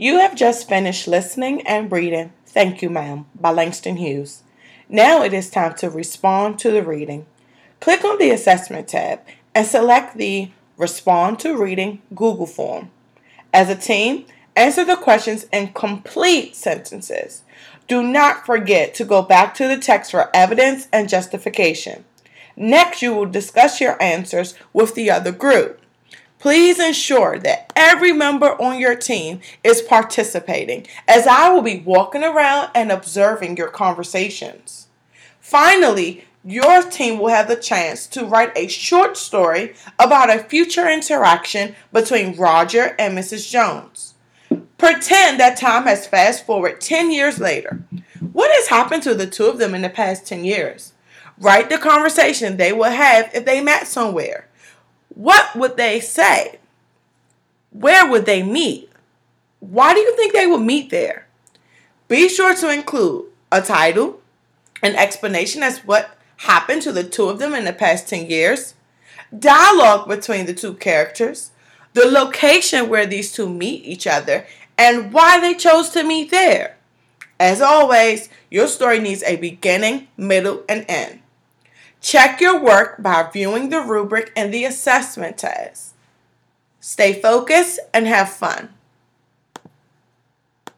You have just finished listening and reading Thank You, Ma'am by Langston Hughes. Now it is time to respond to the reading. Click on the Assessment tab and select the Respond to Reading Google form. As a team, answer the questions in complete sentences. Do not forget to go back to the text for evidence and justification. Next, you will discuss your answers with the other group. Please ensure that every member on your team is participating, as I will be walking around and observing your conversations. Finally, your team will have the chance to write a short story about a future interaction between Roger and Mrs. Jones. Pretend that time has fast forward 10 years later. What has happened to the two of them in the past 10 years? Write the conversation they will have if they met somewhere. What would they say? Where would they meet? Why do you think they would meet there? Be sure to include a title, an explanation as what happened to the two of them in the past 10 years, dialogue between the two characters, the location where these two meet each other, and why they chose to meet there. As always, your story needs a beginning, middle, and end. Check your work by viewing the rubric and the assessment test. Stay focused and have fun.